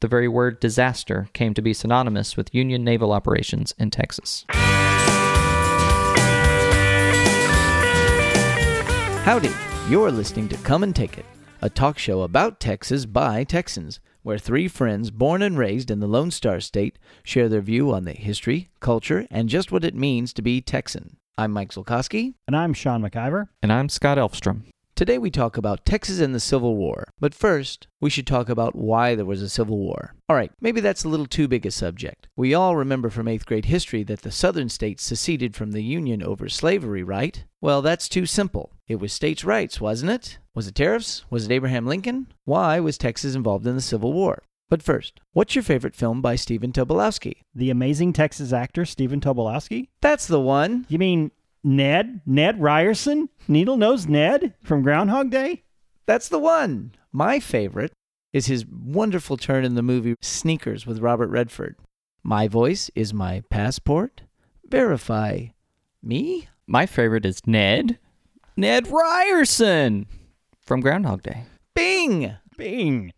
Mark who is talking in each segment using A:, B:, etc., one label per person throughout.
A: the very word disaster came to be synonymous with Union naval operations in Texas.
B: Howdy, you're listening to Come and Take It, a talk show about Texas by Texans, where three friends born and raised in the Lone Star State share their view on the history, culture, and just what it means to be Texan. I'm Mike Zulkowski.
C: And I'm Sean McIver.
A: And I'm Scott Elfstrom.
B: Today we talk about Texas and the Civil War. But first, we should talk about why there was a Civil War. All right, maybe that's a little too big a subject. We all remember from 8th grade history that the southern states seceded from the Union over slavery, right? Well, that's too simple. It was states' rights, wasn't it? Was it tariffs? Was it Abraham Lincoln? Why was Texas involved in the Civil War? But first, what's your favorite film by Stephen Tobolowsky?
C: The amazing Texas actor Stephen Tobolowsky?
B: That's the one.
C: You mean Ned? Ned Ryerson? Needle Nose Ned from Groundhog Day?
B: That's the one. My favorite is his wonderful turn in the movie Sneakers with Robert Redford. My voice is my passport. Verify me?
A: My favorite is Ned. Ned Ryerson from Groundhog Day.
B: Bing!
C: Bing!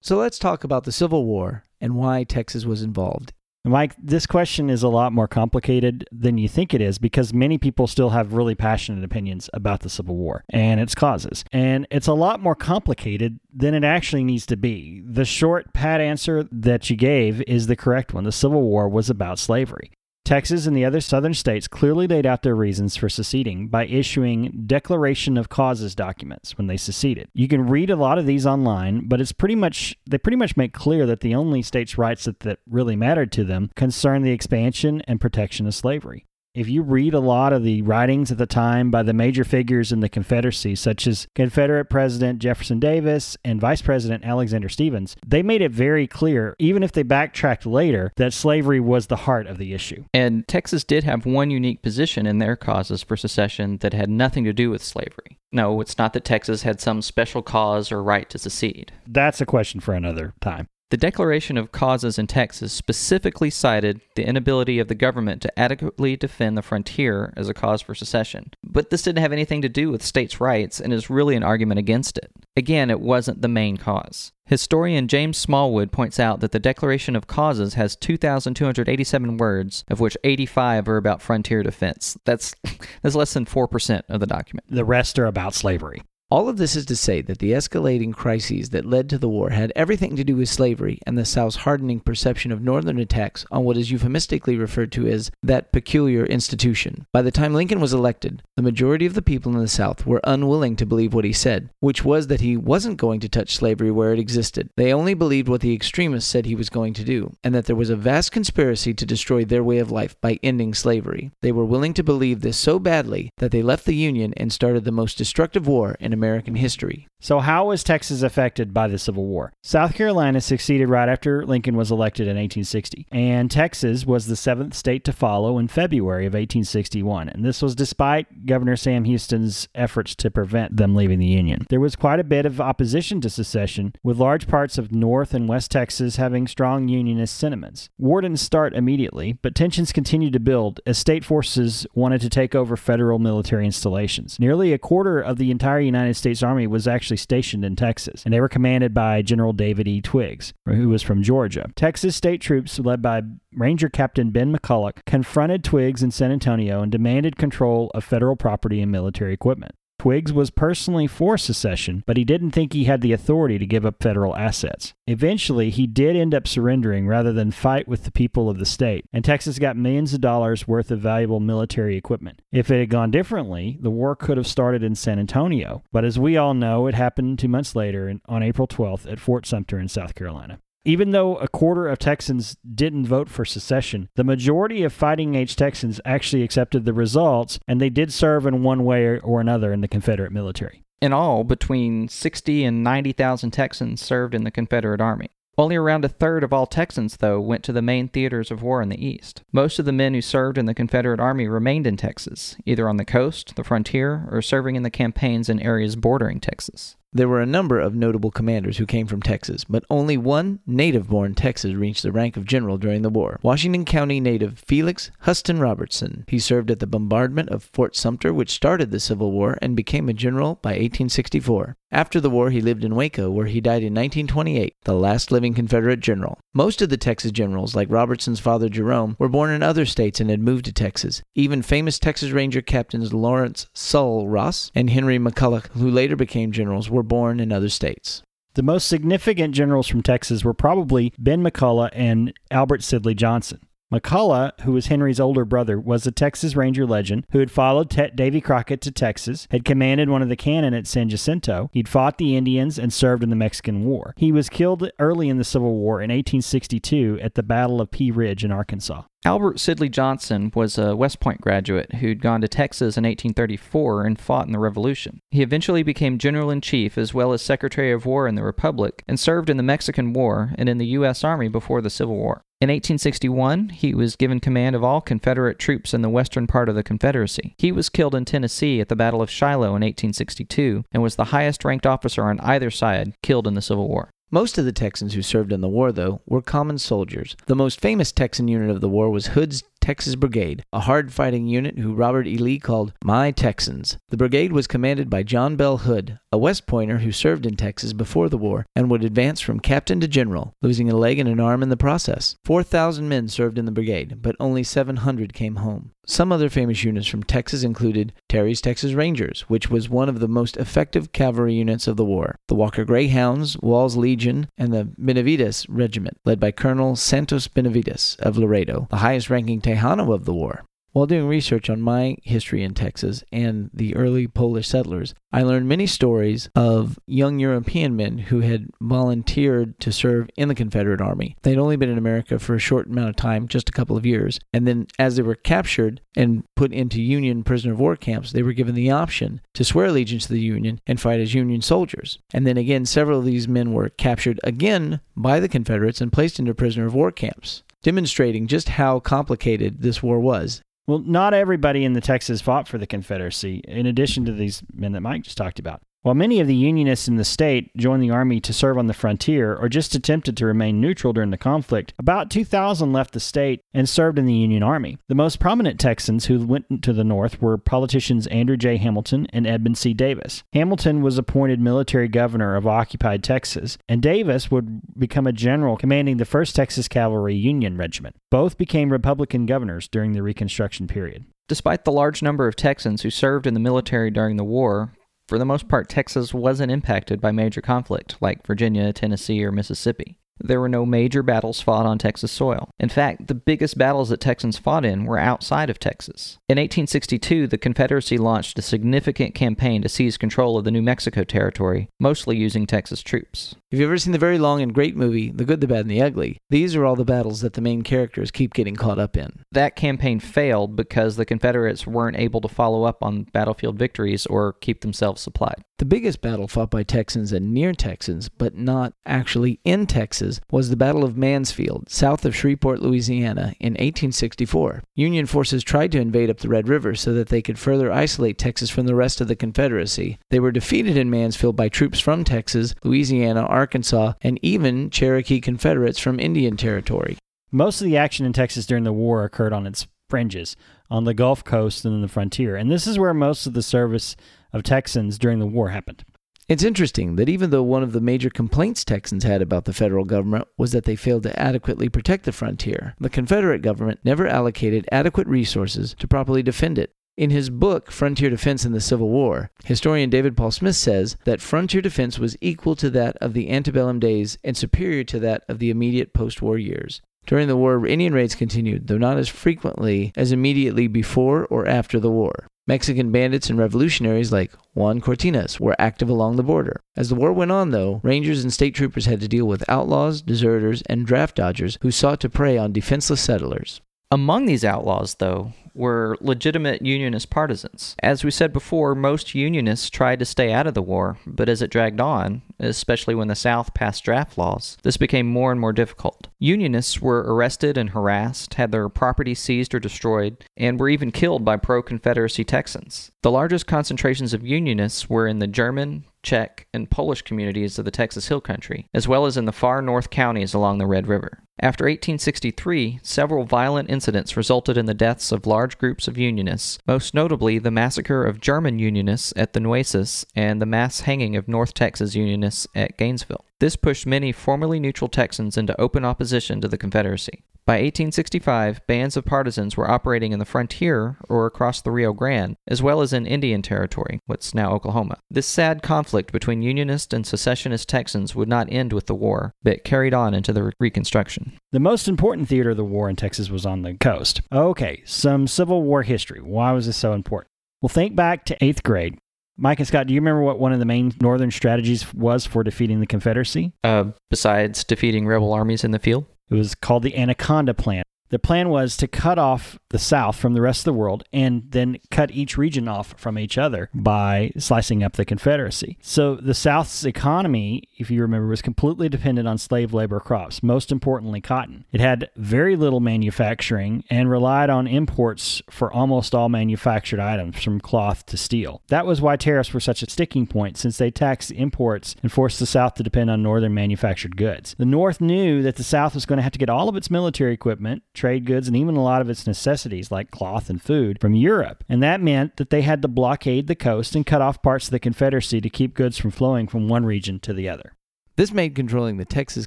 B: So let's talk about the Civil War and why Texas was involved.
C: Mike, this question is a lot more complicated than you think it is because many people still have really passionate opinions about the Civil War and its causes. And it's a lot more complicated than it actually needs to be. The short, pat answer that you gave is the correct one. The Civil War was about slavery. Texas and the other southern states clearly laid out their reasons for seceding by issuing declaration of causes documents when they seceded. You can read a lot of these online, but it's pretty much they pretty much make clear that the only states' rights that, that really mattered to them concern the expansion and protection of slavery if you read a lot of the writings at the time by the major figures in the Confederacy, such as Confederate President Jefferson Davis and Vice President Alexander Stephens, they made it very clear, even if they backtracked later, that slavery was the heart of the issue.
A: And Texas did have one unique position in their causes for secession that had nothing to do with slavery. No, it's not that Texas had some special cause or right to secede.
C: That's a question for another time.
A: The Declaration of Causes in Texas specifically cited the inability of the government to adequately defend the frontier as a cause for secession. But this didn't have anything to do with states' rights and is really an argument against it. Again, it wasn't the main cause. Historian James Smallwood points out that the Declaration of Causes has 2,287 words, of which 85 are about frontier defense. That's, that's less than 4% of the document.
C: The rest are about slavery.
B: All of this is to say that the escalating crises that led to the war had everything to do with slavery and the South's hardening perception of Northern attacks on what is euphemistically referred to as that peculiar institution. By the time Lincoln was elected, the majority of the people in the South were unwilling to believe what he said, which was that he wasn't going to touch slavery where it existed. They only believed what the extremists said he was going to do, and that there was a vast conspiracy to destroy their way of life by ending slavery. They were willing to believe this so badly that they left the Union and started the most destructive war in American history.
C: So, how was Texas affected by the Civil War? South Carolina succeeded right after Lincoln was elected in 1860, and Texas was the seventh state to follow in February of 1861. And this was despite Governor Sam Houston's efforts to prevent them leaving the Union. There was quite a bit of opposition to secession, with large parts of North and West Texas having strong Unionist sentiments. War didn't start immediately, but tensions continued to build as state forces wanted to take over federal military installations. Nearly a quarter of the entire United States Army was actually stationed in Texas, and they were commanded by General David E. Twiggs, who was from Georgia. Texas state troops, led by Ranger Captain Ben McCulloch, confronted Twiggs in San Antonio and demanded control of federal property and military equipment. Twiggs was personally for secession, but he didn't think he had the authority to give up federal assets. Eventually, he did end up surrendering rather than fight with the people of the state, and Texas got millions of dollars worth of valuable military equipment. If it had gone differently, the war could have started in San Antonio, but as we all know, it happened two months later on April 12th at Fort Sumter in South Carolina. Even though a quarter of Texans didn't vote for secession, the majority of fighting age Texans actually accepted the results, and they did serve in one way or another in the Confederate military.
A: In all, between 60 and 90,000 Texans served in the Confederate Army. Only around a third of all Texans, though, went to the main theaters of war in the East. Most of the men who served in the Confederate Army remained in Texas, either on the coast, the frontier, or serving in the campaigns in areas bordering Texas.
B: There were a number of notable commanders who came from Texas, but only one native born Texan reached the rank of general during the war Washington County native Felix Huston Robertson. He served at the bombardment of Fort Sumter, which started the Civil War, and became a general by 1864. After the war, he lived in Waco, where he died in 1928, the last living Confederate general. Most of the Texas generals, like Robertson's father Jerome, were born in other states and had moved to Texas. Even famous Texas Ranger captains Lawrence Sul Ross and Henry McCulloch, who later became generals, were born in other states.
C: The most significant generals from Texas were probably Ben McCulloch and Albert Sidney Johnston. McCulloch, who was Henry's older brother, was a Texas Ranger legend who had followed Te- Davy Crockett to Texas, had commanded one of the cannon at San Jacinto. He'd fought the Indians and served in the Mexican War. He was killed early in the Civil War in 1862 at the Battle of Pea Ridge in Arkansas.
A: Albert Sidney Johnston was a West Point graduate who'd gone to Texas in 1834 and fought in the Revolution. He eventually became General in Chief as well as Secretary of War in the Republic and served in the Mexican War and in the U.S. Army before the Civil War. In 1861, he was given command of all Confederate troops in the western part of the Confederacy. He was killed in Tennessee at the Battle of Shiloh in 1862 and was the highest ranked officer on either side killed in the Civil War.
B: Most of the Texans who served in the war, though, were common soldiers. The most famous Texan unit of the war was Hood's Texas Brigade, a hard fighting unit who Robert E. Lee called My Texans. The brigade was commanded by John Bell Hood, a West Pointer who served in Texas before the war and would advance from captain to general, losing a leg and an arm in the process. 4,000 men served in the brigade, but only 700 came home. Some other famous units from Texas included Terry's Texas Rangers, which was one of the most effective cavalry units of the war, the Walker Greyhounds, Waul's Legion, and the Benavides Regiment, led by Colonel Santos Benavides of Laredo, the highest ranking Tejano of the war. While doing research on my history in Texas and the early Polish settlers, I learned many stories of young European men who had volunteered to serve in the Confederate Army. They'd only been in America for a short amount of time, just a couple of years, and then as they were captured and put into Union prisoner of war camps, they were given the option to swear allegiance to the Union and fight as Union soldiers. And then again, several of these men were captured again by the Confederates and placed into prisoner of war camps demonstrating just how complicated this war was.
C: Well, not everybody in the Texas fought for the Confederacy, in addition to these men that Mike just talked about. While many of the Unionists in the state joined the Army to serve on the frontier or just attempted to remain neutral during the conflict, about 2,000 left the state and served in the Union Army. The most prominent Texans who went to the North were politicians Andrew J. Hamilton and Edmund C. Davis. Hamilton was appointed military governor of occupied Texas, and Davis would become a general commanding the 1st Texas Cavalry Union Regiment. Both became Republican governors during the Reconstruction period.
A: Despite the large number of Texans who served in the military during the war, for the most part, Texas wasn't impacted by major conflict like Virginia, Tennessee, or Mississippi. There were no major battles fought on Texas soil. In fact, the biggest battles that Texans fought in were outside of Texas. In 1862, the Confederacy launched a significant campaign to seize control of the New Mexico Territory, mostly using Texas troops.
B: If you've ever seen the very long and great movie, The Good, the Bad, and the Ugly, these are all the battles that the main characters keep getting caught up in.
A: That campaign failed because the Confederates weren't able to follow up on battlefield victories or keep themselves supplied.
B: The biggest battle fought by Texans and near Texans, but not actually in Texas, was the Battle of Mansfield, south of Shreveport, Louisiana, in 1864. Union forces tried to invade up the Red River so that they could further isolate Texas from the rest of the Confederacy. They were defeated in Mansfield by troops from Texas, Louisiana, Arkansas, and even Cherokee Confederates from Indian Territory.
C: Most of the action in Texas during the war occurred on its fringes, on the Gulf Coast and the frontier, and this is where most of the service of Texans during the war happened.
B: It's interesting that even though one of the major complaints Texans had about the federal government was that they failed to adequately protect the frontier, the Confederate government never allocated adequate resources to properly defend it. In his book, Frontier Defense in the Civil War, historian David Paul Smith says that frontier defense was equal to that of the antebellum days and superior to that of the immediate post war years. During the war, Indian raids continued, though not as frequently as immediately before or after the war. Mexican bandits and revolutionaries like Juan Cortinas were active along the border. As the war went on, though, Rangers and state troopers had to deal with outlaws, deserters, and draft dodgers who sought to prey on defenseless settlers.
A: Among these outlaws, though, were legitimate Unionist partisans. As we said before, most Unionists tried to stay out of the war, but as it dragged on, especially when the South passed draft laws, this became more and more difficult. Unionists were arrested and harassed, had their property seized or destroyed, and were even killed by pro Confederacy Texans. The largest concentrations of Unionists were in the German, Czech, and Polish communities of the Texas Hill Country, as well as in the far north counties along the Red River. After 1863, several violent incidents resulted in the deaths of large groups of Unionists, most notably the massacre of German Unionists at the Nueces and the mass hanging of North Texas Unionists at Gainesville. This pushed many formerly neutral Texans into open opposition to the Confederacy. By 1865, bands of partisans were operating in the frontier or across the Rio Grande, as well as in Indian Territory, what's now Oklahoma. This sad conflict between Unionist and secessionist Texans would not end with the war, but carried on into the Reconstruction.
C: The most important theater of the war in Texas was on the coast. Okay, some Civil War history. Why was this so important? Well, think back to eighth grade. Mike and Scott, do you remember what one of the main Northern strategies was for defeating the Confederacy?
A: Uh, besides defeating rebel armies in the field?
C: It was called the Anaconda Plan. The plan was to cut off the South from the rest of the world and then cut each region off from each other by slicing up the Confederacy. So the South's economy, if you remember, was completely dependent on slave labor crops, most importantly, cotton. It had very little manufacturing and relied on imports for almost all manufactured items, from cloth to steel. That was why tariffs were such a sticking point, since they taxed imports and forced the South to depend on northern manufactured goods. The North knew that the South was going to have to get all of its military equipment trade goods, and even a lot of its necessities like cloth and food from Europe. And that meant that they had to blockade the coast and cut off parts of the Confederacy to keep goods from flowing from one region to the other.
B: This made controlling the Texas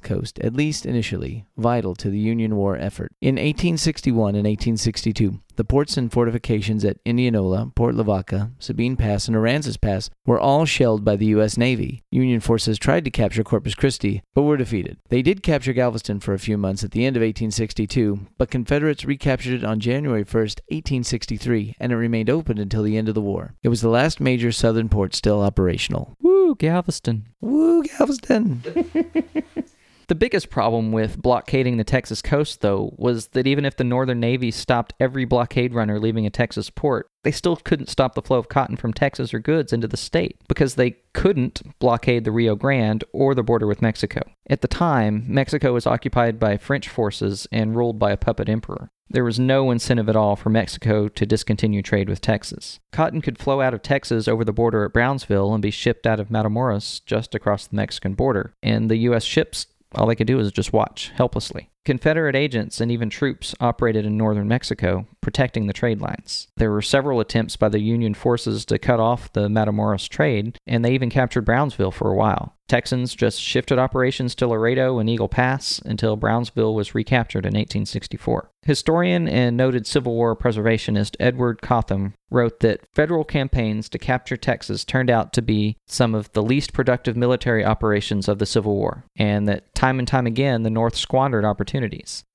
B: coast, at least initially, vital to the Union War effort. In 1861 and 1862, the ports and fortifications at Indianola, Port Lavaca, Sabine Pass, and Aransas Pass were all shelled by the U.S. Navy. Union forces tried to capture Corpus Christi, but were defeated. They did capture Galveston for a few months at the end of 1862, but Confederates recaptured it on January 1, 1863, and it remained open until the end of the war. It was the last major southern port still operational.
A: Woo, Galveston.
B: Woo, Galveston!
A: The biggest problem with blockading the Texas coast, though, was that even if the Northern Navy stopped every blockade runner leaving a Texas port, they still couldn't stop the flow of cotton from Texas or goods into the state because they couldn't blockade the Rio Grande or the border with Mexico. At the time, Mexico was occupied by French forces and ruled by a puppet emperor. There was no incentive at all for Mexico to discontinue trade with Texas. Cotton could flow out of Texas over the border at Brownsville and be shipped out of Matamoros just across the Mexican border, and the U.S. ships all they could do was just watch helplessly. Confederate agents and even troops operated in northern Mexico, protecting the trade lines. There were several attempts by the Union forces to cut off the Matamoros trade, and they even captured Brownsville for a while. Texans just shifted operations to Laredo and Eagle Pass until Brownsville was recaptured in 1864. Historian and noted Civil War preservationist Edward Cotham wrote that federal campaigns to capture Texas turned out to be some of the least productive military operations of the Civil War, and that time and time again the North squandered opportunities.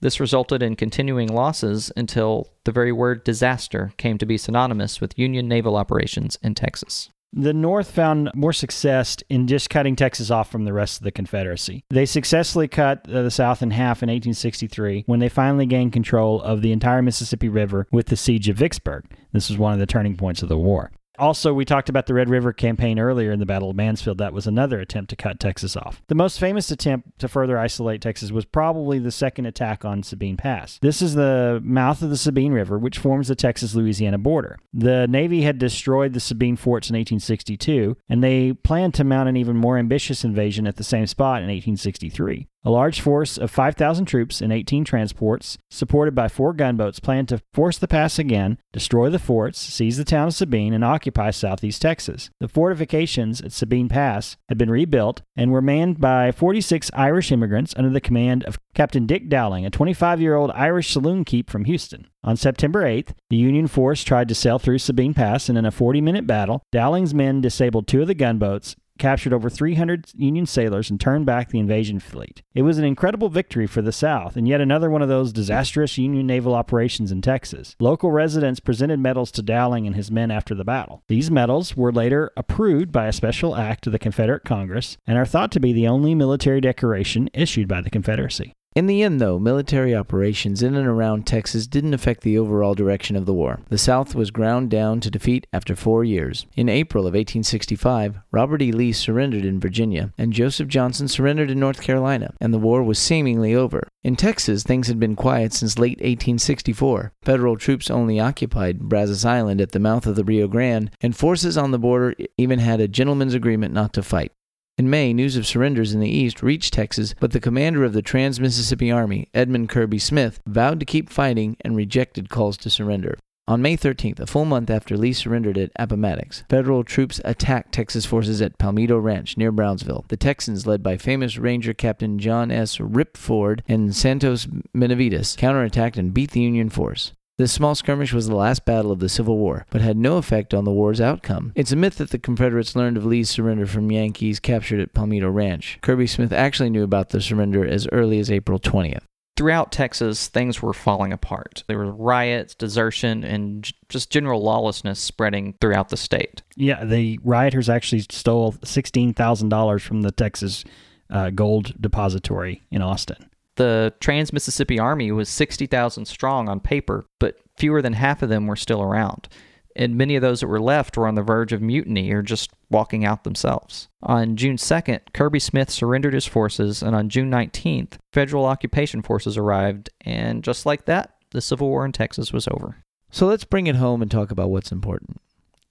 A: This resulted in continuing losses until the very word disaster came to be synonymous with Union naval operations in Texas.
C: The North found more success in just cutting Texas off from the rest of the Confederacy. They successfully cut uh, the South in half in 1863 when they finally gained control of the entire Mississippi River with the Siege of Vicksburg. This was one of the turning points of the war. Also, we talked about the Red River campaign earlier in the Battle of Mansfield. That was another attempt to cut Texas off. The most famous attempt to further isolate Texas was probably the second attack on Sabine Pass. This is the mouth of the Sabine River, which forms the Texas Louisiana border. The Navy had destroyed the Sabine forts in 1862, and they planned to mount an even more ambitious invasion at the same spot in 1863. A large force of 5,000 troops and 18 transports, supported by four gunboats, planned to force the pass again, destroy the forts, seize the town of Sabine, and occupy southeast Texas. The fortifications at Sabine Pass had been rebuilt and were manned by 46 Irish immigrants under the command of Captain Dick Dowling, a 25 year old Irish saloon keep from Houston. On September 8th, the Union force tried to sail through Sabine Pass, and in a 40 minute battle, Dowling's men disabled two of the gunboats, captured over 300 Union sailors, and turned back the invasion fleet. It was an incredible victory for the South, and yet another one of those disastrous Union naval operations in Texas. Local residents presented medals to Dowling and his men after the battle. These medals were later approved by a special act of the Confederate Congress and are thought to be the only military decoration issued by the Confederacy.
B: In the end, though, military operations in and around Texas didn't affect the overall direction of the war. The South was ground down to defeat after four years. In April of 1865, Robert E. Lee surrendered in Virginia, and Joseph Johnston surrendered in North Carolina, and the war was seemingly over. In Texas, things had been quiet since late 1864. Federal troops only occupied Brazos Island at the mouth of the Rio Grande, and forces on the border even had a gentleman's agreement not to fight. In May, news of surrenders in the east reached Texas, but the commander of the Trans Mississippi Army, Edmund Kirby Smith, vowed to keep fighting and rejected calls to surrender. On May 13th, a full month after Lee surrendered at Appomattox, federal troops attacked Texas forces at Palmito Ranch near Brownsville. The Texans, led by famous Ranger Captain John S. Rip Ford and Santos Benavides, counterattacked and beat the Union force. This small skirmish was the last battle of the Civil War, but had no effect on the war's outcome. It's a myth that the Confederates learned of Lee's surrender from Yankees captured at Palmito Ranch. Kirby Smith actually knew about the surrender as early as April 20th.
A: Throughout Texas, things were falling apart. There were riots, desertion, and just general lawlessness spreading throughout the state.
C: Yeah, the rioters actually stole $16,000 from the Texas uh, Gold Depository in Austin.
A: The Trans Mississippi Army was 60,000 strong on paper, but fewer than half of them were still around. And many of those that were left were on the verge of mutiny or just walking out themselves. On June 2nd, Kirby Smith surrendered his forces, and on June 19th, federal occupation forces arrived, and just like that, the Civil War in Texas was over.
B: So let's bring it home and talk about what's important.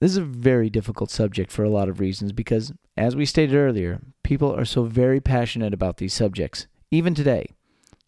B: This is a very difficult subject for a lot of reasons because, as we stated earlier, people are so very passionate about these subjects, even today.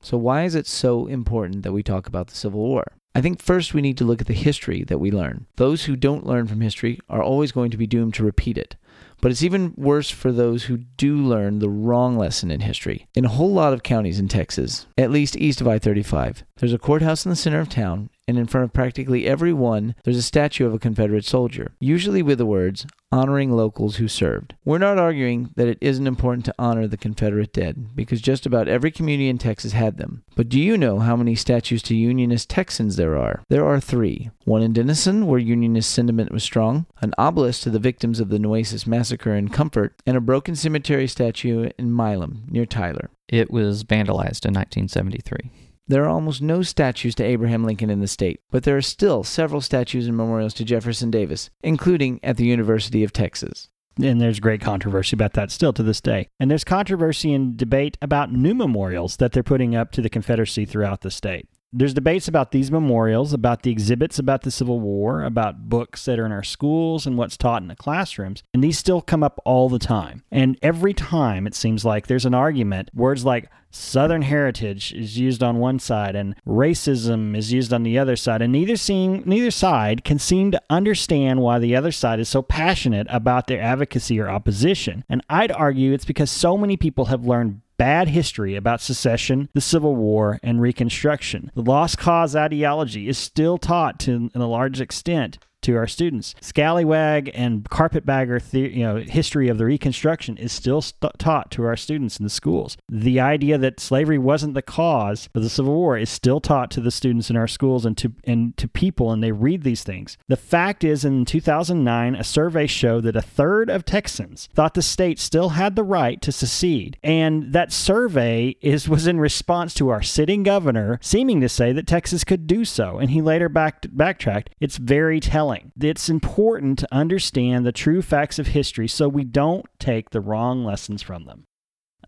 B: So, why is it so important that we talk about the Civil War? I think first we need to look at the history that we learn. Those who don't learn from history are always going to be doomed to repeat it. But it's even worse for those who do learn the wrong lesson in history. In a whole lot of counties in Texas, at least east of I 35, there's a courthouse in the center of town, and in front of practically every one, there's a statue of a Confederate soldier, usually with the words, honoring locals who served. We're not arguing that it isn't important to honor the Confederate dead, because just about every community in Texas had them. But do you know how many statues to Unionist Texans there are? There are three one in Denison, where Unionist sentiment was strong, an obelisk to the victims of the Nueces massacre in Comfort, and a broken cemetery statue in Milam, near Tyler.
A: It was vandalized in 1973.
B: There are almost no statues to Abraham Lincoln in the state, but there are still several statues and memorials to Jefferson Davis, including at the University of Texas.
C: And there's great controversy about that still to this day. And there's controversy and debate about new memorials that they're putting up to the Confederacy throughout the state. There's debates about these memorials, about the exhibits about the Civil War, about books that are in our schools and what's taught in the classrooms. And these still come up all the time. And every time it seems like there's an argument, words like Southern heritage is used on one side and racism is used on the other side, and neither seem neither side can seem to understand why the other side is so passionate about their advocacy or opposition. And I'd argue it's because so many people have learned bad history about secession, the Civil War, and Reconstruction. The lost cause ideology is still taught to a large extent to our students. Scallywag and carpetbagger, the, you know, history of the Reconstruction is still st- taught to our students in the schools. The idea that slavery wasn't the cause of the Civil War is still taught to the students in our schools and to and to people, and they read these things. The fact is, in 2009, a survey showed that a third of Texans thought the state still had the right to secede, and that survey is was in response to our sitting governor seeming to say that Texas could do so, and he later backed, backtracked. It's very telling. It's important to understand the true facts of history so we don't take the wrong lessons from them.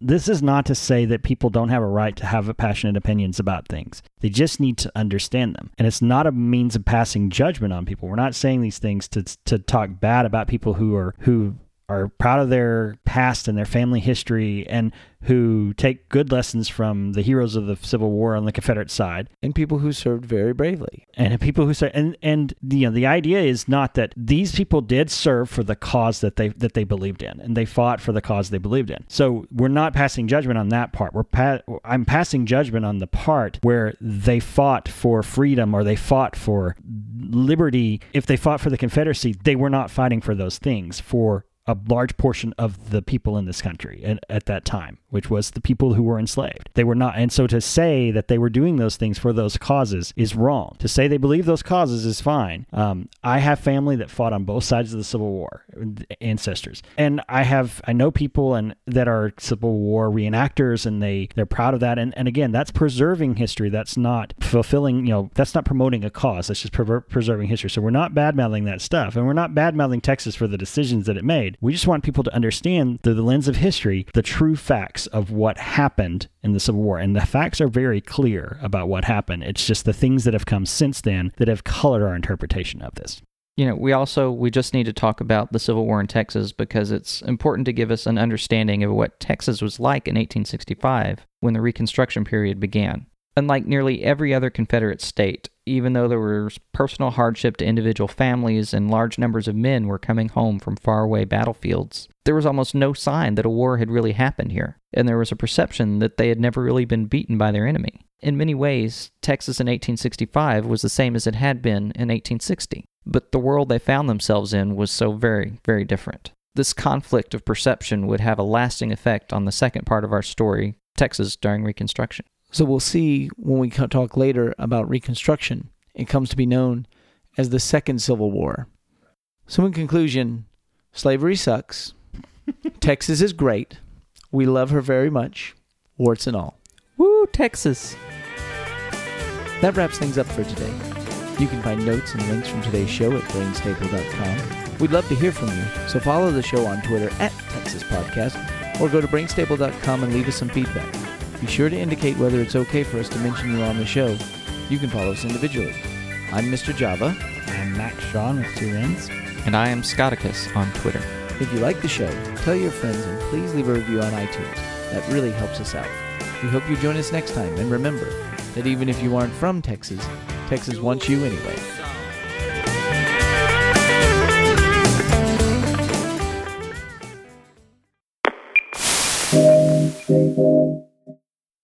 C: This is not to say that people don't have a right to have passionate opinions about things. They just need to understand them. And it's not a means of passing judgment on people. We're not saying these things to to talk bad about people who are who are proud of their past and their family history and who take good lessons from the heroes of the Civil War on the Confederate side
B: and people who served very bravely.
C: And people who served and and you know the idea is not that these people did serve for the cause that they that they believed in and they fought for the cause they believed in. So we're not passing judgment on that part. We're pa- I'm passing judgment on the part where they fought for freedom or they fought for liberty. If they fought for the Confederacy, they were not fighting for those things for a large portion of the people in this country at, at, that time, which was the people who were enslaved. They were not, and so to say that they were doing those things for those causes is wrong. To say they believe those causes is fine. Um, I have family that fought on both sides of the Civil War, ancestors, and I have I know people and that are Civil War reenactors, and they they're proud of that. And and again, that's preserving history. That's not fulfilling. You know, that's not promoting a cause. That's just preserving history. So we're not bad mouthing that stuff, and we're not bad mouthing Texas for the decisions that it made. We just want people to understand through the lens of history the true facts of what happened in the Civil War. And the facts are very clear about what happened. It's just the things that have come since then that have colored our interpretation of this.
A: You know, we also we just need to talk about the Civil War in Texas because it's important to give us an understanding of what Texas was like in 1865 when the Reconstruction period began. Unlike nearly every other Confederate state, even though there was personal hardship to individual families and large numbers of men were coming home from faraway battlefields, there was almost no sign that a war had really happened here, and there was a perception that they had never really been beaten by their enemy. In many ways, Texas in 1865 was the same as it had been in 1860, but the world they found themselves in was so very, very different. This conflict of perception would have a lasting effect on the second part of our story, Texas during Reconstruction.
B: So we'll see when we talk later about Reconstruction. It comes to be known as the Second Civil War. So, in conclusion, slavery sucks. Texas is great. We love her very much, warts and all.
A: Woo, Texas!
B: That wraps things up for today. You can find notes and links from today's show at brainstable.com. We'd love to hear from you, so follow the show on Twitter at Texas Podcast or go to brainstable.com and leave us some feedback. Be sure to indicate whether it's okay for us to mention you on the show. You can follow us individually. I'm Mr. Java.
C: I'm Max Sean with two N's.
A: And I am Scotticus on Twitter.
B: If you like the show, tell your friends and please leave a review on iTunes. That really helps us out. We hope you join us next time, and remember that even if you aren't from Texas, Texas wants you anyway.